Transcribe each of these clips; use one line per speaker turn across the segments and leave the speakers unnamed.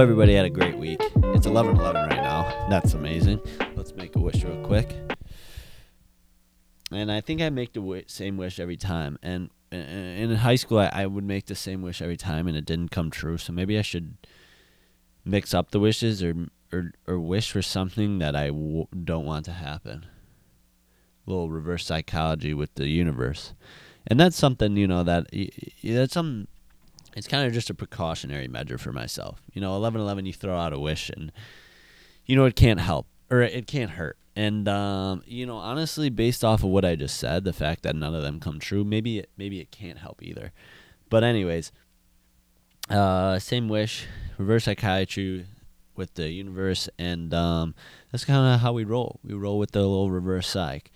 Everybody had a great week. It's 11 11 right now. That's amazing. Let's make a wish real quick. And I think I make the wi- same wish every time. And uh, in high school, I, I would make the same wish every time, and it didn't come true. So maybe I should mix up the wishes or or, or wish for something that I w- don't want to happen. A little reverse psychology with the universe and that's something you know that that's some it's kind of just a precautionary measure for myself you know 11 11 you throw out a wish and you know it can't help or it can't hurt and um, you know honestly based off of what i just said the fact that none of them come true maybe it maybe it can't help either but anyways uh, same wish reverse psychiatry with the universe and um, that's kind of how we roll we roll with the little reverse psych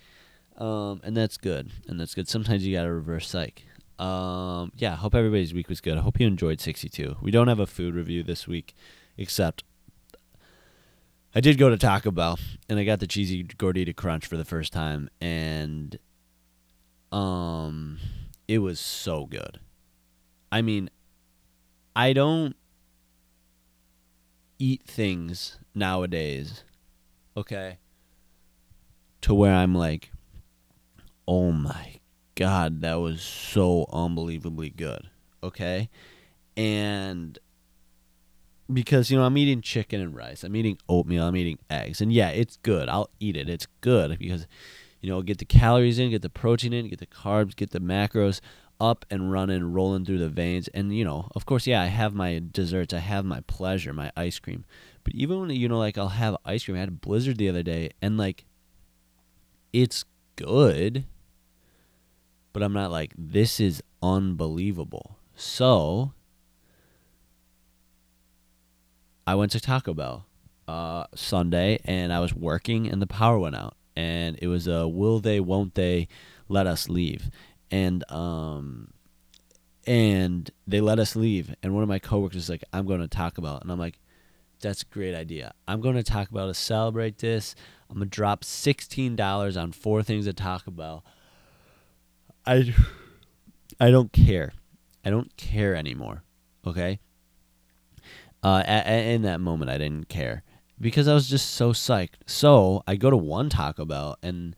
um, and that's good. And that's good. Sometimes you got to reverse psych. Um, yeah, hope everybody's week was good. I hope you enjoyed 62. We don't have a food review this week, except I did go to Taco Bell and I got the cheesy gordita crunch for the first time, and um, it was so good. I mean, I don't eat things nowadays, okay, to where I'm like, oh my god, that was so unbelievably good. Okay? And because you know I'm eating chicken and rice, I'm eating oatmeal, I'm eating eggs, and yeah, it's good. I'll eat it. It's good because you know get the calories in, get the protein in, get the carbs, get the macros up and running, rolling through the veins, and you know, of course, yeah, I have my desserts, I have my pleasure, my ice cream, but even when you know, like I'll have ice cream. I had a blizzard the other day, and like it's good but I'm not like, this is unbelievable. So I went to Taco Bell uh, Sunday and I was working and the power went out. And it was a will they, won't they let us leave? And, um, and they let us leave. And one of my coworkers was like, I'm going to Taco Bell. And I'm like, that's a great idea. I'm going to Taco Bell to celebrate this. I'm going to drop $16 on four things at Taco Bell. I I don't care. I don't care anymore. Okay. Uh, in that moment, I didn't care because I was just so psyched. So I go to one Taco Bell and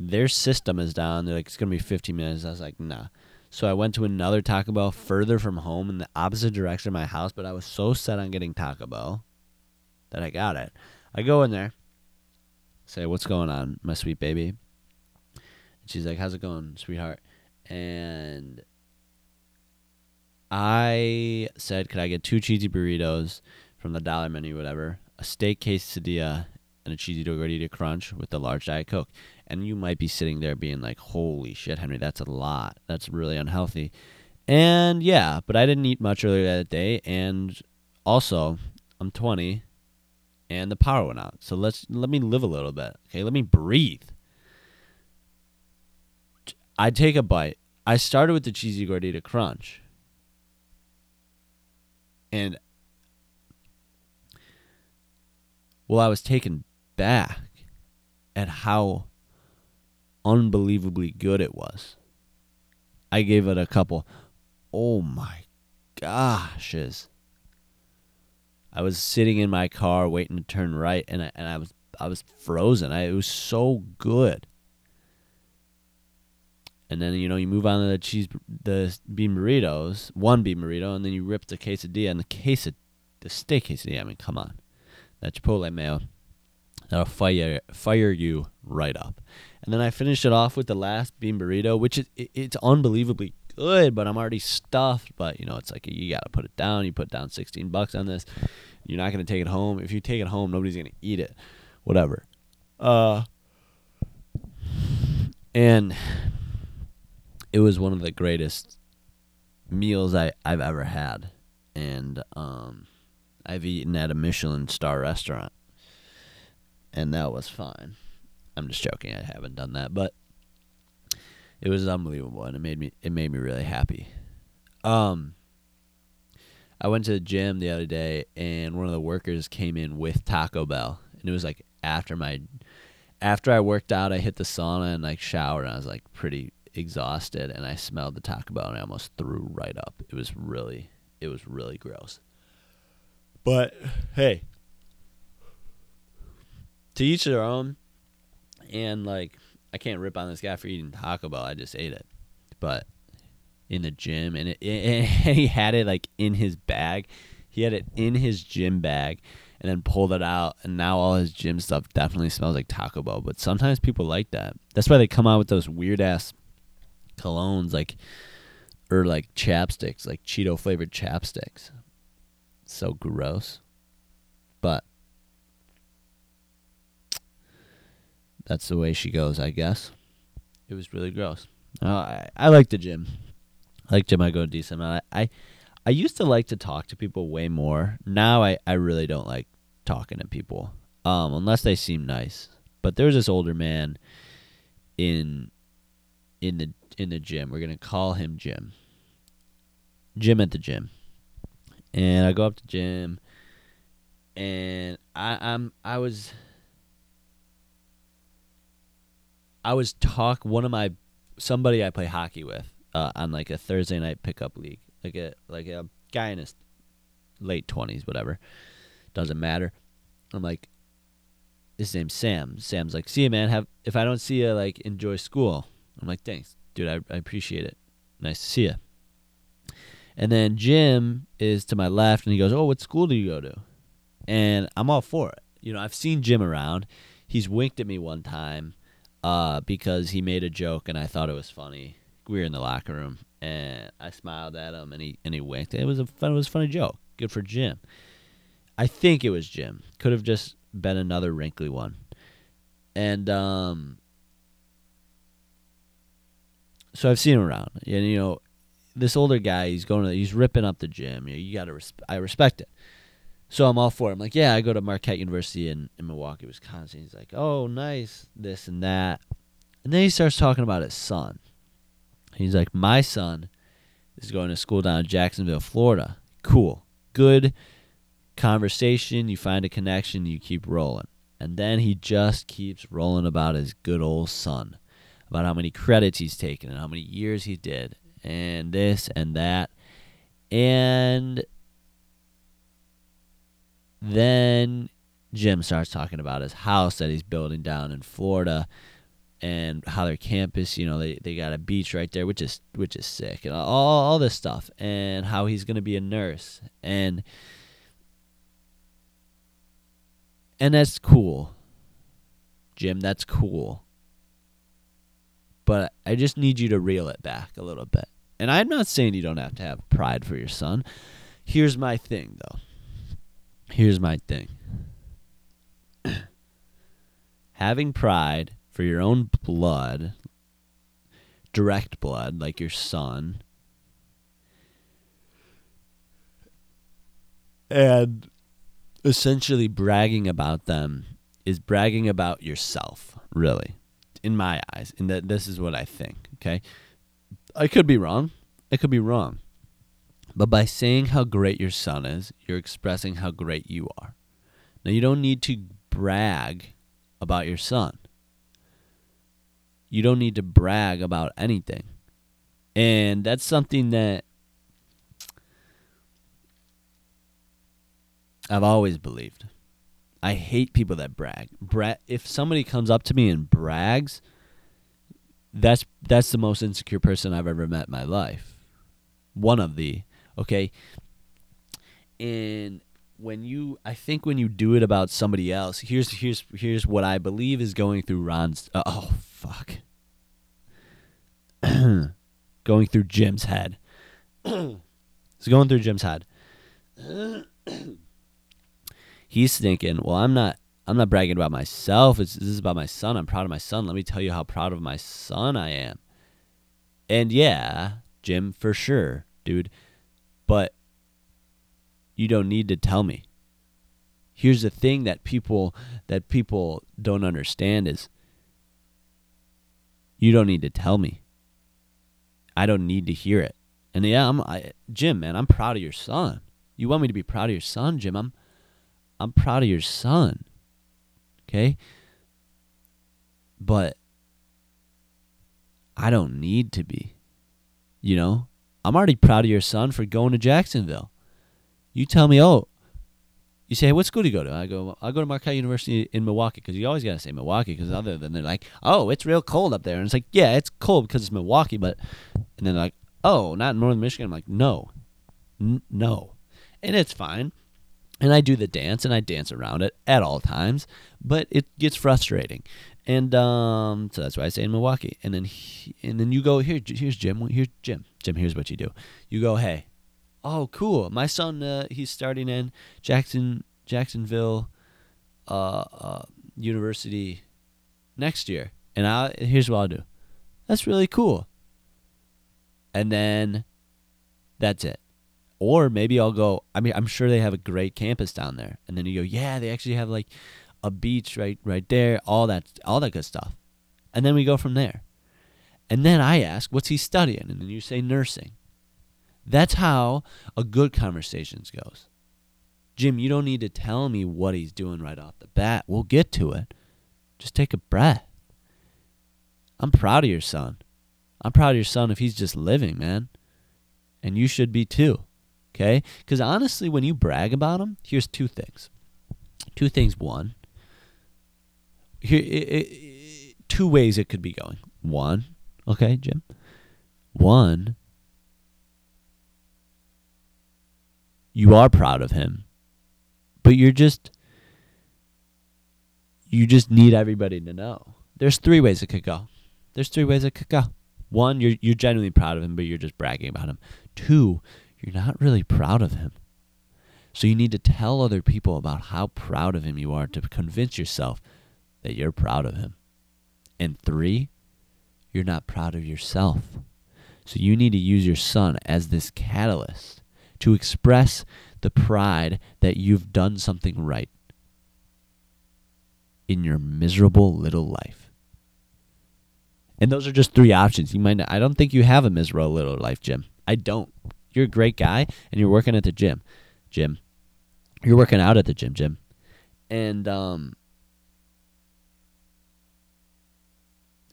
their system is down. They're like, it's gonna be 15 minutes. I was like, nah. So I went to another Taco Bell further from home in the opposite direction of my house, but I was so set on getting Taco Bell that I got it. I go in there, say, "What's going on, my sweet baby?" And she's like, "How's it going, sweetheart?" And I said, "Could I get two cheesy burritos from the dollar menu, whatever, a steak quesadilla, and a cheesy gordita crunch with the large diet coke?" And you might be sitting there being like, "Holy shit, Henry, that's a lot. That's really unhealthy." And yeah, but I didn't eat much earlier that day, and also I'm 20, and the power went out. So let's let me live a little bit, okay? Let me breathe. I take a bite. I started with the cheesy gordita crunch. And well, I was taken back at how unbelievably good it was. I gave it a couple. Oh my goshes. I was sitting in my car waiting to turn right and I, and I was I was frozen. I, it was so good and then you know you move on to the cheese the bean burritos one bean burrito and then you rip the quesadilla and the quesadilla the steak quesadilla i mean come on. That chipotle mayo that'll fire fire you right up. And then i finished it off with the last bean burrito which is it, it's unbelievably good but i'm already stuffed. But you know it's like you gotta put it down. You put down 16 bucks on this. You're not gonna take it home. If you take it home nobody's gonna eat it. Whatever. Uh and it was one of the greatest meals I, I've ever had. And um, I've eaten at a Michelin star restaurant. And that was fine. I'm just joking, I haven't done that, but it was unbelievable and it made me it made me really happy. Um I went to the gym the other day and one of the workers came in with Taco Bell and it was like after my after I worked out I hit the sauna and like showered and I was like pretty exhausted and I smelled the Taco Bell and I almost threw right up. It was really it was really gross. But hey, to each their own. And like I can't rip on this guy for eating Taco Bell. I just ate it. But in the gym and, it, and he had it like in his bag. He had it in his gym bag and then pulled it out and now all his gym stuff definitely smells like Taco Bell. But sometimes people like that. That's why they come out with those weird ass colognes like or like chapsticks, like Cheeto flavored chapsticks. So gross. But that's the way she goes, I guess. It was really gross. Uh, I I like the gym. I like gym. I go a decent amount. I, I I used to like to talk to people way more. Now I, I really don't like talking to people, um, unless they seem nice. But there was this older man in in the in the gym. We're gonna call him Jim. Jim at the gym, and I go up to Jim, and I I'm I was I was talk one of my somebody I play hockey with uh, on like a Thursday night pickup league, like a like a guy in his late twenties, whatever. Doesn't matter. I'm like, his name's Sam. Sam's like, see you, man. Have if I don't see you, like, enjoy school. I'm like, thanks, dude. I, I appreciate it. Nice to see you. And then Jim is to my left, and he goes, "Oh, what school do you go to?" And I'm all for it. You know, I've seen Jim around. He's winked at me one time uh, because he made a joke and I thought it was funny. We were in the locker room and I smiled at him and he and he winked. It was a fun, it was a funny joke. Good for Jim. I think it was Jim. Could have just been another wrinkly one. And um, so I've seen him around, and you know, this older guy, he's going, to, he's ripping up the gym. You, you got to, res- I respect it. So I'm all for it. I'm like, yeah, I go to Marquette University in, in Milwaukee, Wisconsin. He's like, oh, nice, this and that. And then he starts talking about his son. He's like, my son is going to school down in Jacksonville, Florida. Cool. Good conversation. You find a connection, you keep rolling. And then he just keeps rolling about his good old son, about how many credits he's taken and how many years he did, and this and that. And then Jim starts talking about his house that he's building down in Florida and how their campus, you know, they, they got a beach right there, which is which is sick, and all all this stuff, and how he's gonna be a nurse, and and that's cool, Jim. That's cool. But I just need you to reel it back a little bit. And I'm not saying you don't have to have pride for your son. Here's my thing, though. Here's my thing having pride for your own blood, direct blood, like your son, and essentially bragging about them is bragging about yourself, really, in my eyes. And that this is what I think, okay? I could be wrong. I could be wrong. But by saying how great your son is, you're expressing how great you are. Now, you don't need to brag about your son. You don't need to brag about anything. And that's something that I've always believed. I hate people that brag. Bra- if somebody comes up to me and brags, that's that's the most insecure person I've ever met in my life. One of the Okay. And when you I think when you do it about somebody else, here's here's here's what I believe is going through Ron's uh, oh fuck. going through Jim's head. it's going through Jim's head. He's thinking, well, I'm not I'm not bragging about myself. It's, this is about my son. I'm proud of my son. Let me tell you how proud of my son I am. And yeah, Jim, for sure dude. But you don't need to tell me. Here's the thing that people that people don't understand is you don't need to tell me. I don't need to hear it. And yeah, I'm I, Jim, man, I'm proud of your son. You want me to be proud of your son, Jim? I'm I'm proud of your son. Okay? But I don't need to be. You know? I'm already proud of your son for going to Jacksonville. You tell me, oh, you say, hey, what school do you go to? I go, I go to Marquette University in Milwaukee because you always got to say Milwaukee because other than they're like, oh, it's real cold up there. And it's like, yeah, it's cold because it's Milwaukee, but, and then like, oh, not in Northern Michigan. I'm like, no, N- no. And it's fine. And I do the dance and I dance around it at all times, but it gets frustrating. And um, so that's why I say in Milwaukee. And then he, and then you go here. Here's Jim. Here's Jim. Jim. Here's what you do. You go, hey, oh cool. My son, uh, he's starting in Jackson Jacksonville uh, uh, University next year. And I here's what I'll do. That's really cool. And then that's it. Or maybe I'll go. I mean, I'm sure they have a great campus down there. And then you go, yeah, they actually have like a beach right right there, all that all that good stuff. And then we go from there. And then I ask, what's he studying? And then you say nursing. That's how a good conversation goes. Jim, you don't need to tell me what he's doing right off the bat. We'll get to it. Just take a breath. I'm proud of your son. I'm proud of your son if he's just living, man. And you should be too. Okay? Because honestly, when you brag about him, here's two things. Two things. One, here, it, it, two ways it could be going. One, okay, Jim. One, you are proud of him, but you're just you just need everybody to know. There's three ways it could go. There's three ways it could go. One, you're you're genuinely proud of him, but you're just bragging about him. Two, you're not really proud of him. So you need to tell other people about how proud of him you are to convince yourself that you're proud of him. And three, you're not proud of yourself. So you need to use your son as this catalyst to express the pride that you've done something right in your miserable little life. And those are just three options. You might not, I don't think you have a miserable little life, Jim. I don't. You're a great guy and you're working at the gym. Jim. You're working out at the gym, Jim. And um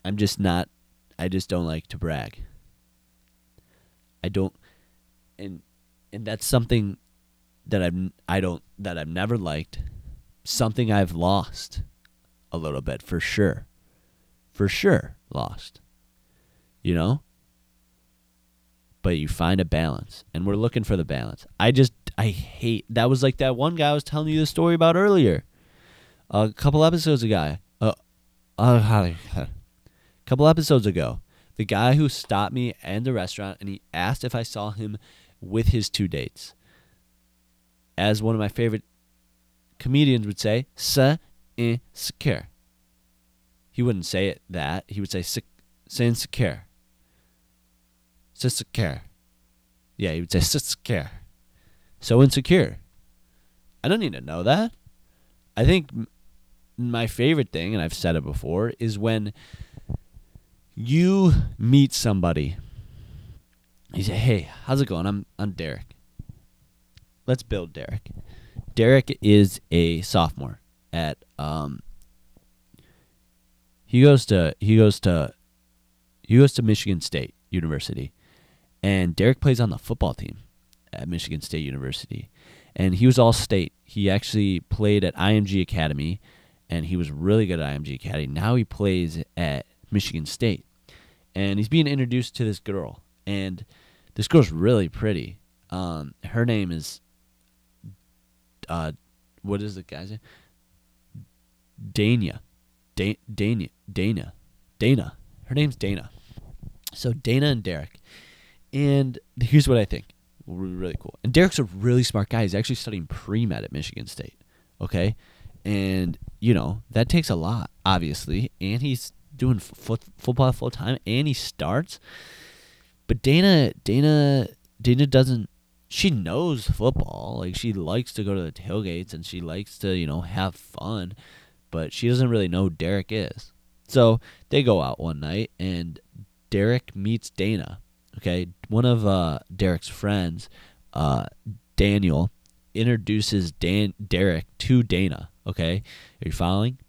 I'm just not I just don't like to brag. I don't and and that's something that I've I don't that I've never liked. Something I've lost a little bit for sure. For sure lost. You know? But you find a balance and we're looking for the balance. I just I hate that was like that one guy I was telling you the story about earlier. A couple episodes ago. Uh, uh, couple episodes ago, the guy who stopped me in the restaurant and he asked if I saw him with his two dates. As one of my favorite comedians would say, "sa in secure." He wouldn't say it that. He would say "sa insecure." Insecure. Yeah, he would say insecure. So insecure. I don't need to know that. I think my favorite thing, and I've said it before, is when you meet somebody. You say, "Hey, how's it going? I'm I'm Derek. Let's build Derek." Derek is a sophomore at um. He goes to he goes to he goes to Michigan State University, and Derek plays on the football team at Michigan State University, and he was all state. He actually played at IMG Academy, and he was really good at IMG Academy. Now he plays at Michigan State and he's being introduced to this girl, and this girl's really pretty. Um, her name is, uh, what is the guy's name? Dana, da- Dana, Dana, Dana. Her name's Dana. So Dana and Derek, and here's what I think will be really cool. And Derek's a really smart guy. He's actually studying pre med at Michigan State. Okay, and you know that takes a lot, obviously, and he's doing foot, football full time and he starts. But Dana Dana Dana doesn't she knows football. Like she likes to go to the tailgates and she likes to, you know, have fun, but she doesn't really know Derek is. So they go out one night and Derek meets Dana. Okay. One of uh, Derek's friends, uh, Daniel, introduces Dan Derek to Dana. Okay. Are you following?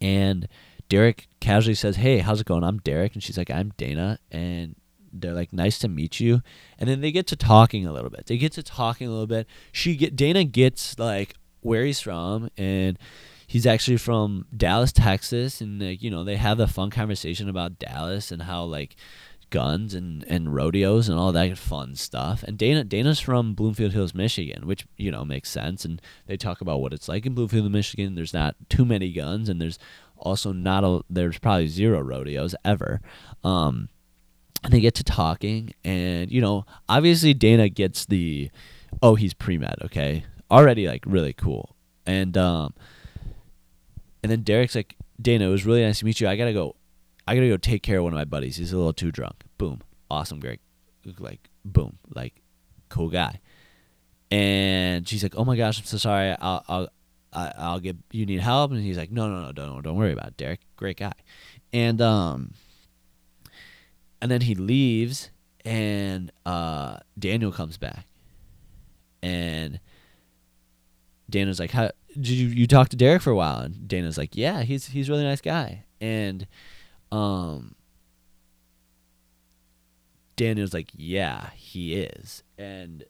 And Derek casually says, Hey, how's it going? I'm Derek. And she's like, I'm Dana. And they're like nice to meet you and then they get to talking a little bit they get to talking a little bit she get dana gets like where he's from and he's actually from dallas texas and like you know they have the fun conversation about dallas and how like guns and, and rodeos and all that fun stuff. And Dana Dana's from Bloomfield Hills, Michigan, which you know makes sense. And they talk about what it's like in Bloomfield, Michigan. There's not too many guns, and there's also not a there's probably zero rodeos ever. Um, and they get to talking and you know obviously dana gets the oh he's pre-med okay already like really cool and um and then derek's like dana it was really nice to meet you i gotta go i gotta go take care of one of my buddies. He's a little too drunk. Boom. Awesome. Great. Like boom. Like cool guy. And she's like oh my gosh i'm so sorry. I'll i'll I'll get you need help? And he's like no no no. Don't don't worry about it derek. Great guy. And um and then he leaves, and uh, Daniel comes back, and Dana's like, "How did you you talk to Derek for a while?" And Dana's like, "Yeah, he's he's really nice guy." And um, Daniel's like, "Yeah, he is." And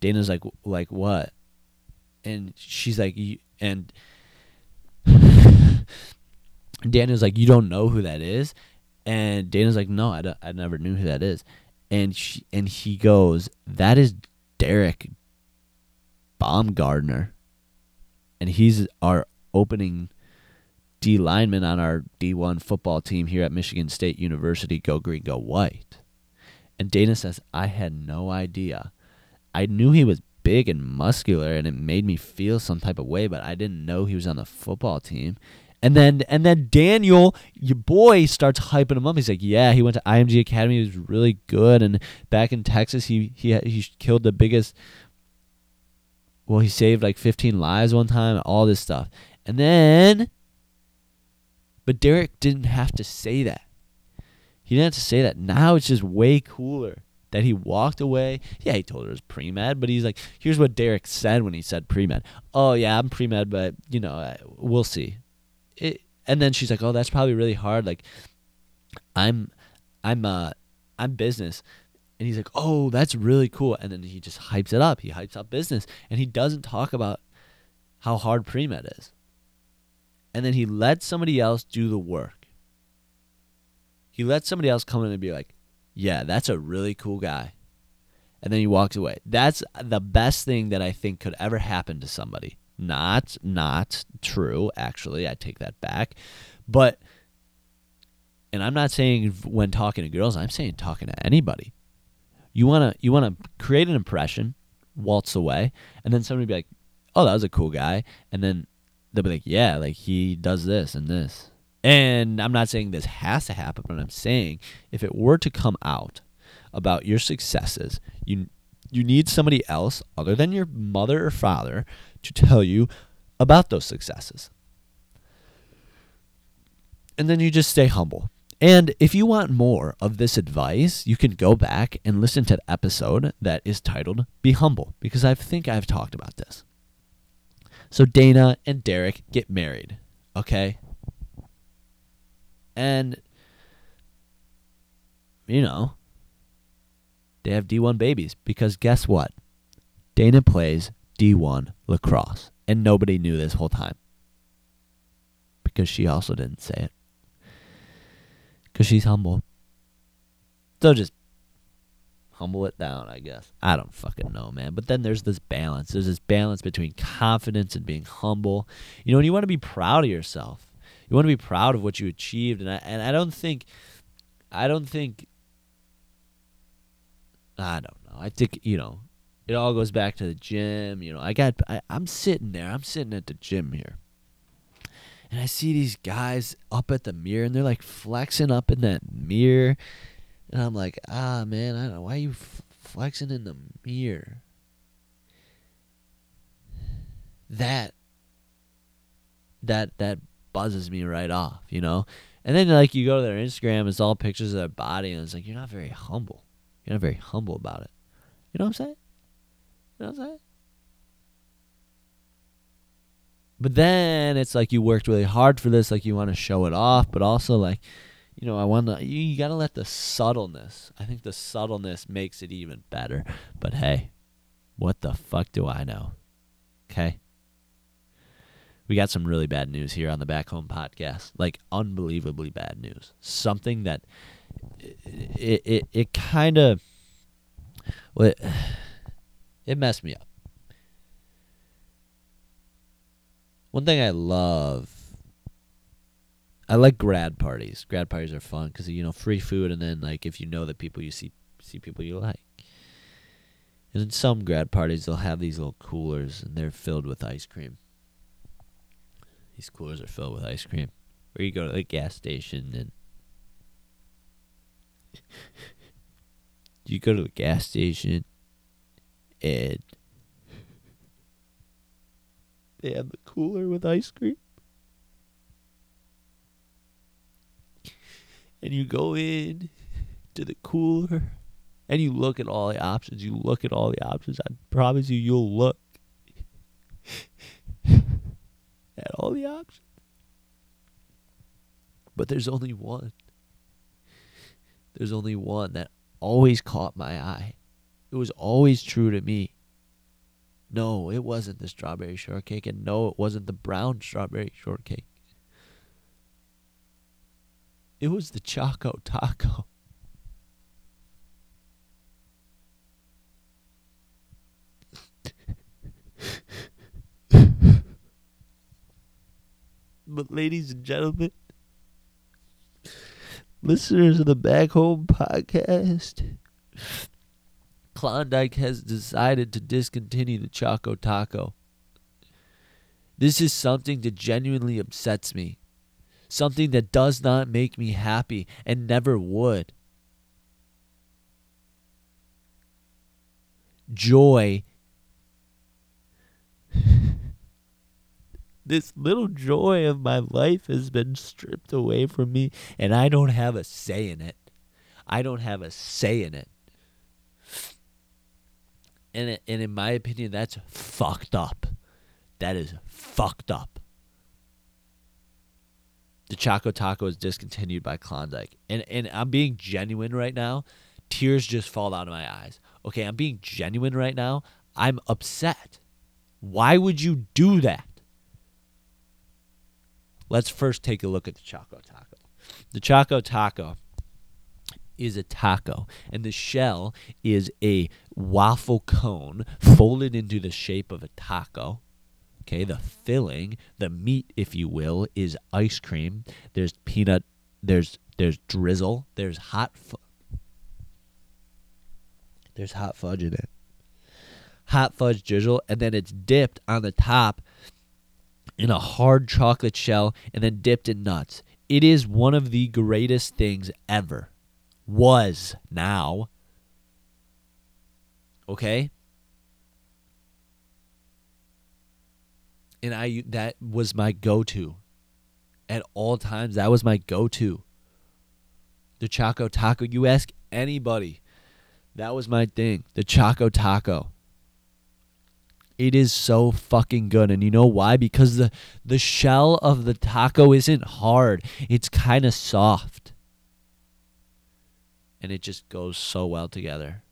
Dana's like, "Like what?" And she's like, and Daniel's like, "You don't know who that is?" And Dana's like, no, I, don't, I never knew who that is. And she and he goes, that is Derek Baumgardner, and he's our opening D lineman on our D1 football team here at Michigan State University. Go green, go white. And Dana says, I had no idea. I knew he was big and muscular, and it made me feel some type of way, but I didn't know he was on the football team. And then and then Daniel, your boy, starts hyping him up. He's like, "Yeah, he went to IMG Academy. He was really good. And back in Texas, he he he killed the biggest. Well, he saved like 15 lives one time. All this stuff. And then, but Derek didn't have to say that. He didn't have to say that. Now it's just way cooler that he walked away. Yeah, he told her it was pre med, but he's like, here's what Derek said when he said pre med. Oh yeah, I'm pre med, but you know, we'll see it, and then she's like, "Oh, that's probably really hard. Like, I'm, I'm, uh, I'm business." And he's like, "Oh, that's really cool." And then he just hypes it up. He hypes up business, and he doesn't talk about how hard pre med is. And then he let somebody else do the work. He let somebody else come in and be like, "Yeah, that's a really cool guy." And then he walks away. That's the best thing that I think could ever happen to somebody not not true, actually. I take that back. But and I'm not saying when talking to girls, I'm saying talking to anybody. You wanna you wanna create an impression, waltz away, and then somebody be like, Oh, that was a cool guy and then they'll be like, Yeah, like he does this and this. And I'm not saying this has to happen, but I'm saying if it were to come out about your successes, you you need somebody else other than your mother or father to tell you about those successes. And then you just stay humble. And if you want more of this advice, you can go back and listen to the episode that is titled Be Humble, because I think I've talked about this. So Dana and Derek get married, okay? And, you know, they have D1 babies because guess what? Dana plays D1 lacrosse. And nobody knew this whole time. Because she also didn't say it. Because she's humble. So just humble it down, I guess. I don't fucking know, man. But then there's this balance. There's this balance between confidence and being humble. You know, and you want to be proud of yourself. You want to be proud of what you achieved. And I and I don't think I don't think I don't know. I think, you know, it all goes back to the gym. You know, I got, I, I'm sitting there, I'm sitting at the gym here. And I see these guys up at the mirror and they're like flexing up in that mirror. And I'm like, ah, man, I don't know. Why are you flexing in the mirror. That that that buzzes me right off, you know? And then like you go to their Instagram, it's all pictures of their body and it's like you're not very humble. You're not very humble about it. You know what I'm saying? You know what I'm saying? But then it's like you worked really hard for this, like you want to show it off, but also like, you know, I want to. You, you got to let the subtleness. I think the subtleness makes it even better. But hey, what the fuck do I know? Okay. We got some really bad news here on the Back Home podcast. Like unbelievably bad news. Something that it it, it kind of well, it, it messed me up. One thing I love, I like grad parties. Grad parties are fun because you know free food, and then like if you know the people you see see people you like. And in some grad parties, they'll have these little coolers, and they're filled with ice cream. These coolers are filled with ice cream. Or you go to the gas station and you go to the gas station and they have the cooler with ice cream. And you go in to the cooler and you look at all the options. You look at all the options. I promise you, you'll look at all the options. But there's only one. There's only one that always caught my eye. It was always true to me. No, it wasn't the strawberry shortcake, and no, it wasn't the brown strawberry shortcake. It was the Choco Taco. but, ladies and gentlemen, listeners of the Back Home podcast, Klondike has decided to discontinue the Choco Taco. This is something that genuinely upsets me. Something that does not make me happy and never would. Joy. this little joy of my life has been stripped away from me, and I don't have a say in it. I don't have a say in it and and in my opinion, that's fucked up. That is fucked up. The Choco Taco is discontinued by Klondike, and and I'm being genuine right now. Tears just fall out of my eyes. Okay, I'm being genuine right now. I'm upset. Why would you do that? Let's first take a look at the Choco Taco. The Choco Taco is a taco, and the shell is a waffle cone folded into the shape of a taco. Okay, the filling, the meat, if you will, is ice cream. There's peanut, there's there's drizzle, there's hot fu- there's hot fudge in it. Hot fudge drizzle, and then it's dipped on the top in a hard chocolate shell and then dipped in nuts. It is one of the greatest things ever was now. Okay? And I that was my go-to. At all times that was my go-to. The Choco Taco, you ask anybody. That was my thing. The Choco Taco. It is so fucking good. And you know why? Because the the shell of the taco isn't hard. It's kind of soft and it just goes so well together.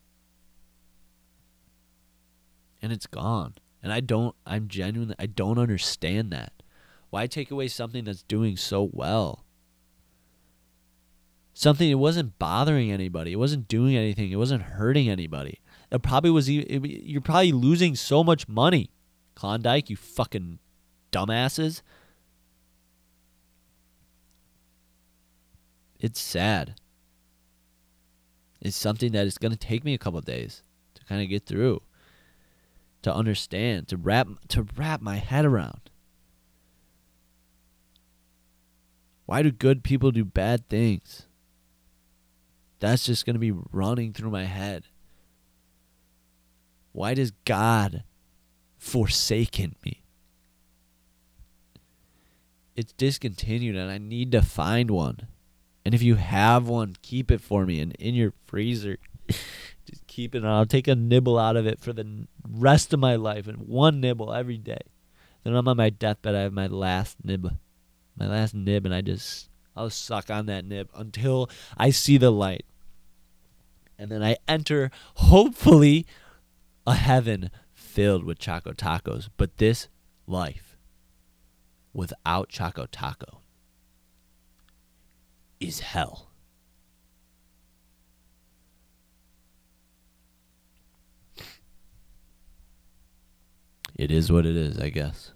And it's gone. And I don't I'm genuinely I don't understand that. Why take away something that's doing so well? Something it wasn't bothering anybody. It wasn't doing anything. It wasn't hurting anybody. It probably was you're probably losing so much money. Klondike, you fucking dumbasses. It's sad It's something that is going to take me a couple days to kind of get through, to understand, to wrap to wrap my head around. Why do good people do bad things? That's just going to be running through my head. Why does God forsaken me? It's discontinued and I need to find one. And if you have one, keep it for me and in your freezer. Keep it and I'll take a nibble out of it for the rest of my life and one nibble every day. Then I'm on my deathbed, I have my last nib. My last nib and I just I'll suck on that nib until I see the light. And then I enter hopefully a heaven filled with Choco Tacos. But this life without Choco Taco is hell. It is what it is, I guess.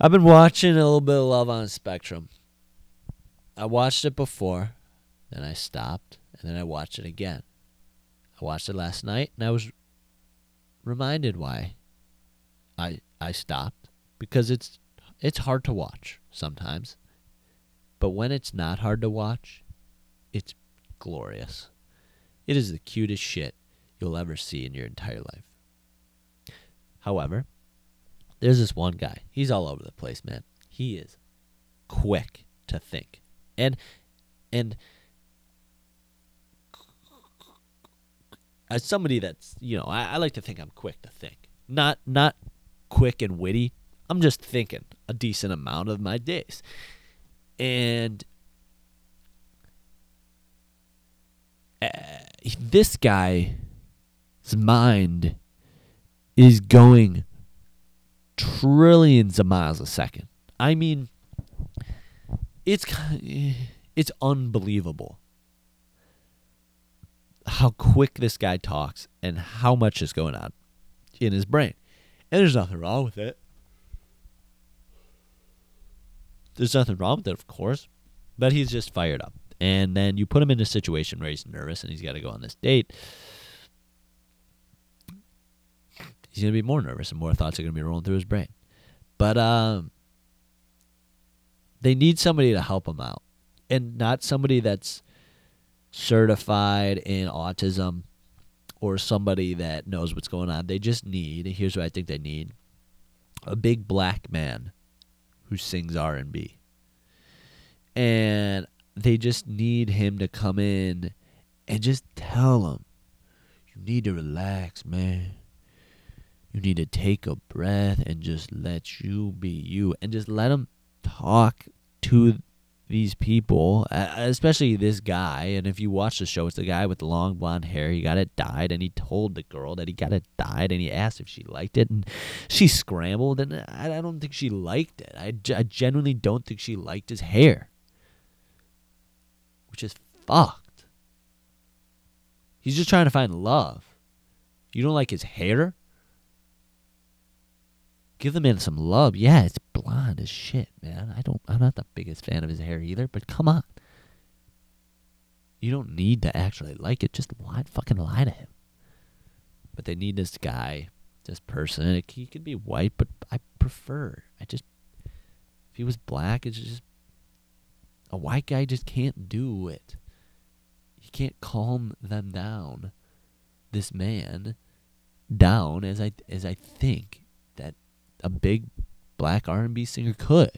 I've been watching a little bit of Love on Spectrum. I watched it before, then I stopped, and then I watched it again. I watched it last night, and I was reminded why I I stopped because it's it's hard to watch sometimes. But when it's not hard to watch, it's glorious. It is the cutest shit you'll ever see in your entire life. However, there's this one guy. He's all over the place, man. He is quick to think. And and as somebody that's, you know, I, I like to think I'm quick to think. Not not quick and witty. I'm just thinking a decent amount of my days. And uh, this guy's mind is going trillions of miles a second. I mean, it's eh, it's unbelievable how quick this guy talks and how much is going on in his brain. And there's nothing wrong with it. There's nothing wrong with it, of course, but he's just fired up. And then you put him in a situation where he's nervous and he's got to go on this date. He's going to be more nervous and more thoughts are going to be rolling through his brain. But um, they need somebody to help him out and not somebody that's certified in autism or somebody that knows what's going on. They just need, here's what I think they need, a big black man who sings R&B. And they just need him to come in and just tell them, you need to relax, man. You need to take a breath and just let you be you and just let them talk to these people, especially this guy. And if you watch the show, it's the guy with the long blonde hair. He got it dyed, and he told the girl that he got it dyed, and he asked if she liked it, and she scrambled, and I, don't think she liked it. I, I genuinely don't think she liked his hair, which is fucked. He's just trying to find love. You don't like his hair? Give the man some love. Yeah, it's blonde as shit, man. I don't. I'm not the biggest fan of his hair either. But come on, you don't need to actually like it. Just lie, fucking lie to him. But they need this guy, this person. He could be white, but I prefer. I just if he was black, it's just a white guy just can't do it. He can't calm them down. This man down as I as I think a big black R&B singer could.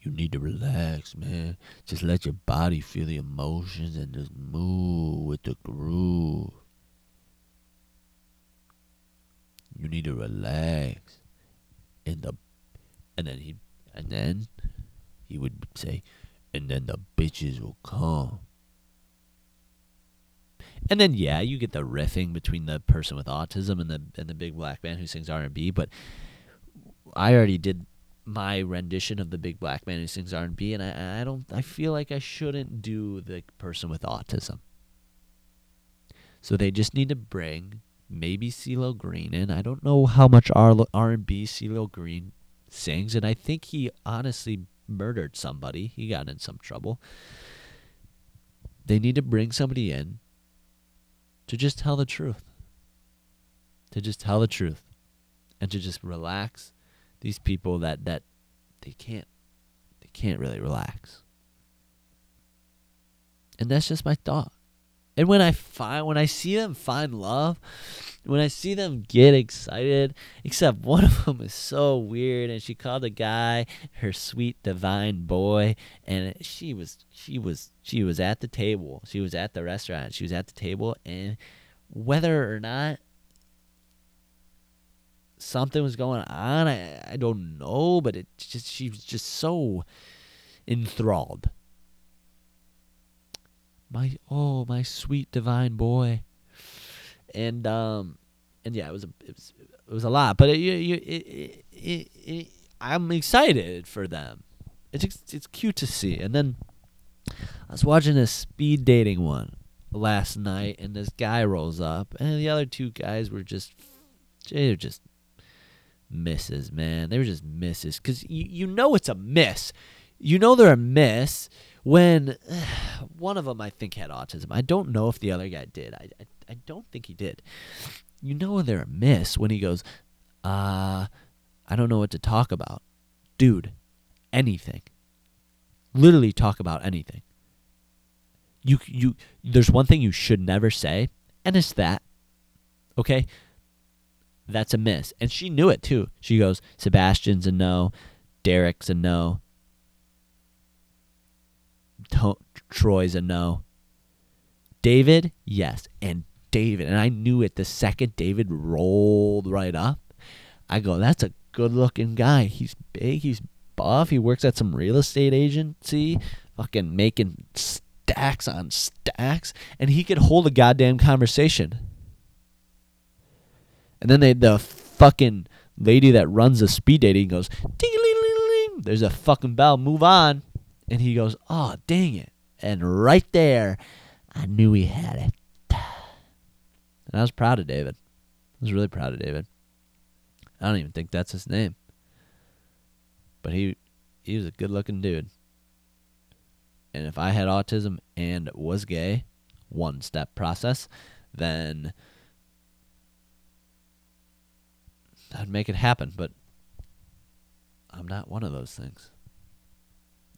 You need to relax, man. Just let your body feel the emotions and just move with the groove. You need to relax. And the and then he and then he would say, and then the bitches will come. And then yeah, you get the riffing between the person with autism and the and the big black man who sings R and B. But I already did my rendition of the big black man who sings R and B, and I I don't I feel like I shouldn't do the person with autism. So they just need to bring maybe CeeLo Green in. I don't know how much R and B CeeLo Green sings, and I think he honestly murdered somebody. He got in some trouble. They need to bring somebody in to just tell the truth. To just tell the truth and to just relax these people that that they can't they can't really relax. And that's just my thought. And when I find when I see them find love, when I see them get excited, except one of them is so weird and she called the guy her sweet divine boy and she was she was she was at the table. She was at the restaurant. She was at the table and whether or not something was going on, I I don't know, but it just she was just so enthralled. My oh my sweet divine boy and um, and yeah, it was a it was, it was a lot, but it, you, it, it, it, I'm excited for them. It's it's cute to see. And then I was watching a speed dating one last night, and this guy rolls up, and the other two guys were just they were just misses, man. They were just misses because you you know it's a miss. You know they're a miss when one of them I think had autism. I don't know if the other guy did. I, I, I don't think he did. You know they're a miss when he goes, uh, I don't know what to talk about. Dude, anything. Literally talk about anything. You you there's one thing you should never say, and it's that. Okay? That's a miss. And she knew it too. She goes, Sebastian's a no, Derek's a no, Troy's a no. David, yes. And David, and I knew it the second David rolled right up. I go, that's a good looking guy. He's big, he's buff, he works at some real estate agency, fucking making stacks on stacks, and he could hold a goddamn conversation. And then they, the fucking lady that runs the speed dating goes, there's a fucking bell, move on. And he goes, Oh, dang it. And right there, I knew he had it. And I was proud of David. I was really proud of David. I don't even think that's his name. But he he was a good looking dude. And if I had autism and was gay, one step process, then I'd make it happen, but I'm not one of those things.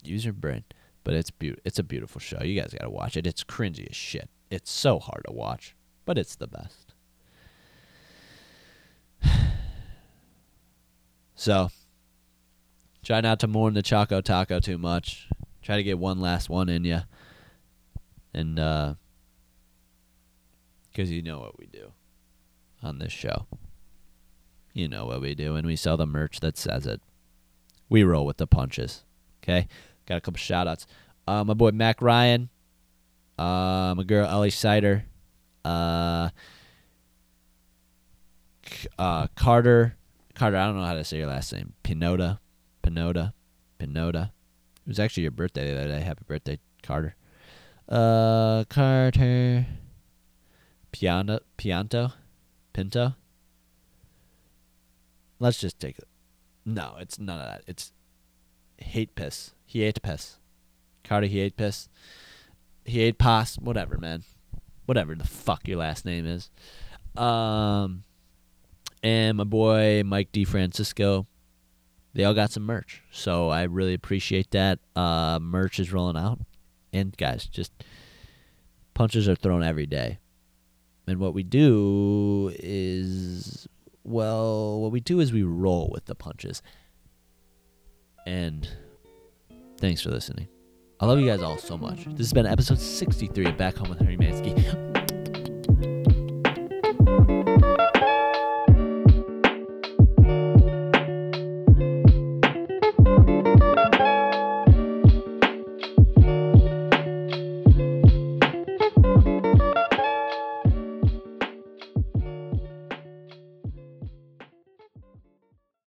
Use your brain. But it's be- it's a beautiful show. You guys got to watch it. It's cringy as shit. It's so hard to watch, but it's the best. so, try not to mourn the Choco Taco too much. Try to get one last one in you. And uh cuz you know what we do on this show. You know what we do and we sell the merch that says it. We roll with the punches. Okay? Got a couple shout outs. Uh, my boy Mac Ryan. Uh, my girl Ellie Sider. Uh, uh, Carter. Carter, I don't know how to say your last name. Pinota. Pinota. Pinota. It was actually your birthday the other day. Happy birthday, Carter. Uh, Carter. Piano, Pianto. Pinto. Let's just take it. No, it's none of that. It's hate piss. He ate piss. Carter, he ate piss. He ate pos. Whatever, man. Whatever the fuck your last name is. Um, and my boy Mike D. Francisco, They all got some merch, so I really appreciate that. Uh, merch is rolling out, and guys, just punches are thrown every day. And what we do is, well, what we do is we roll with the punches. And thanks for listening. I love you guys all so much. This has been episode 63 of Back Home with Henry Mansky.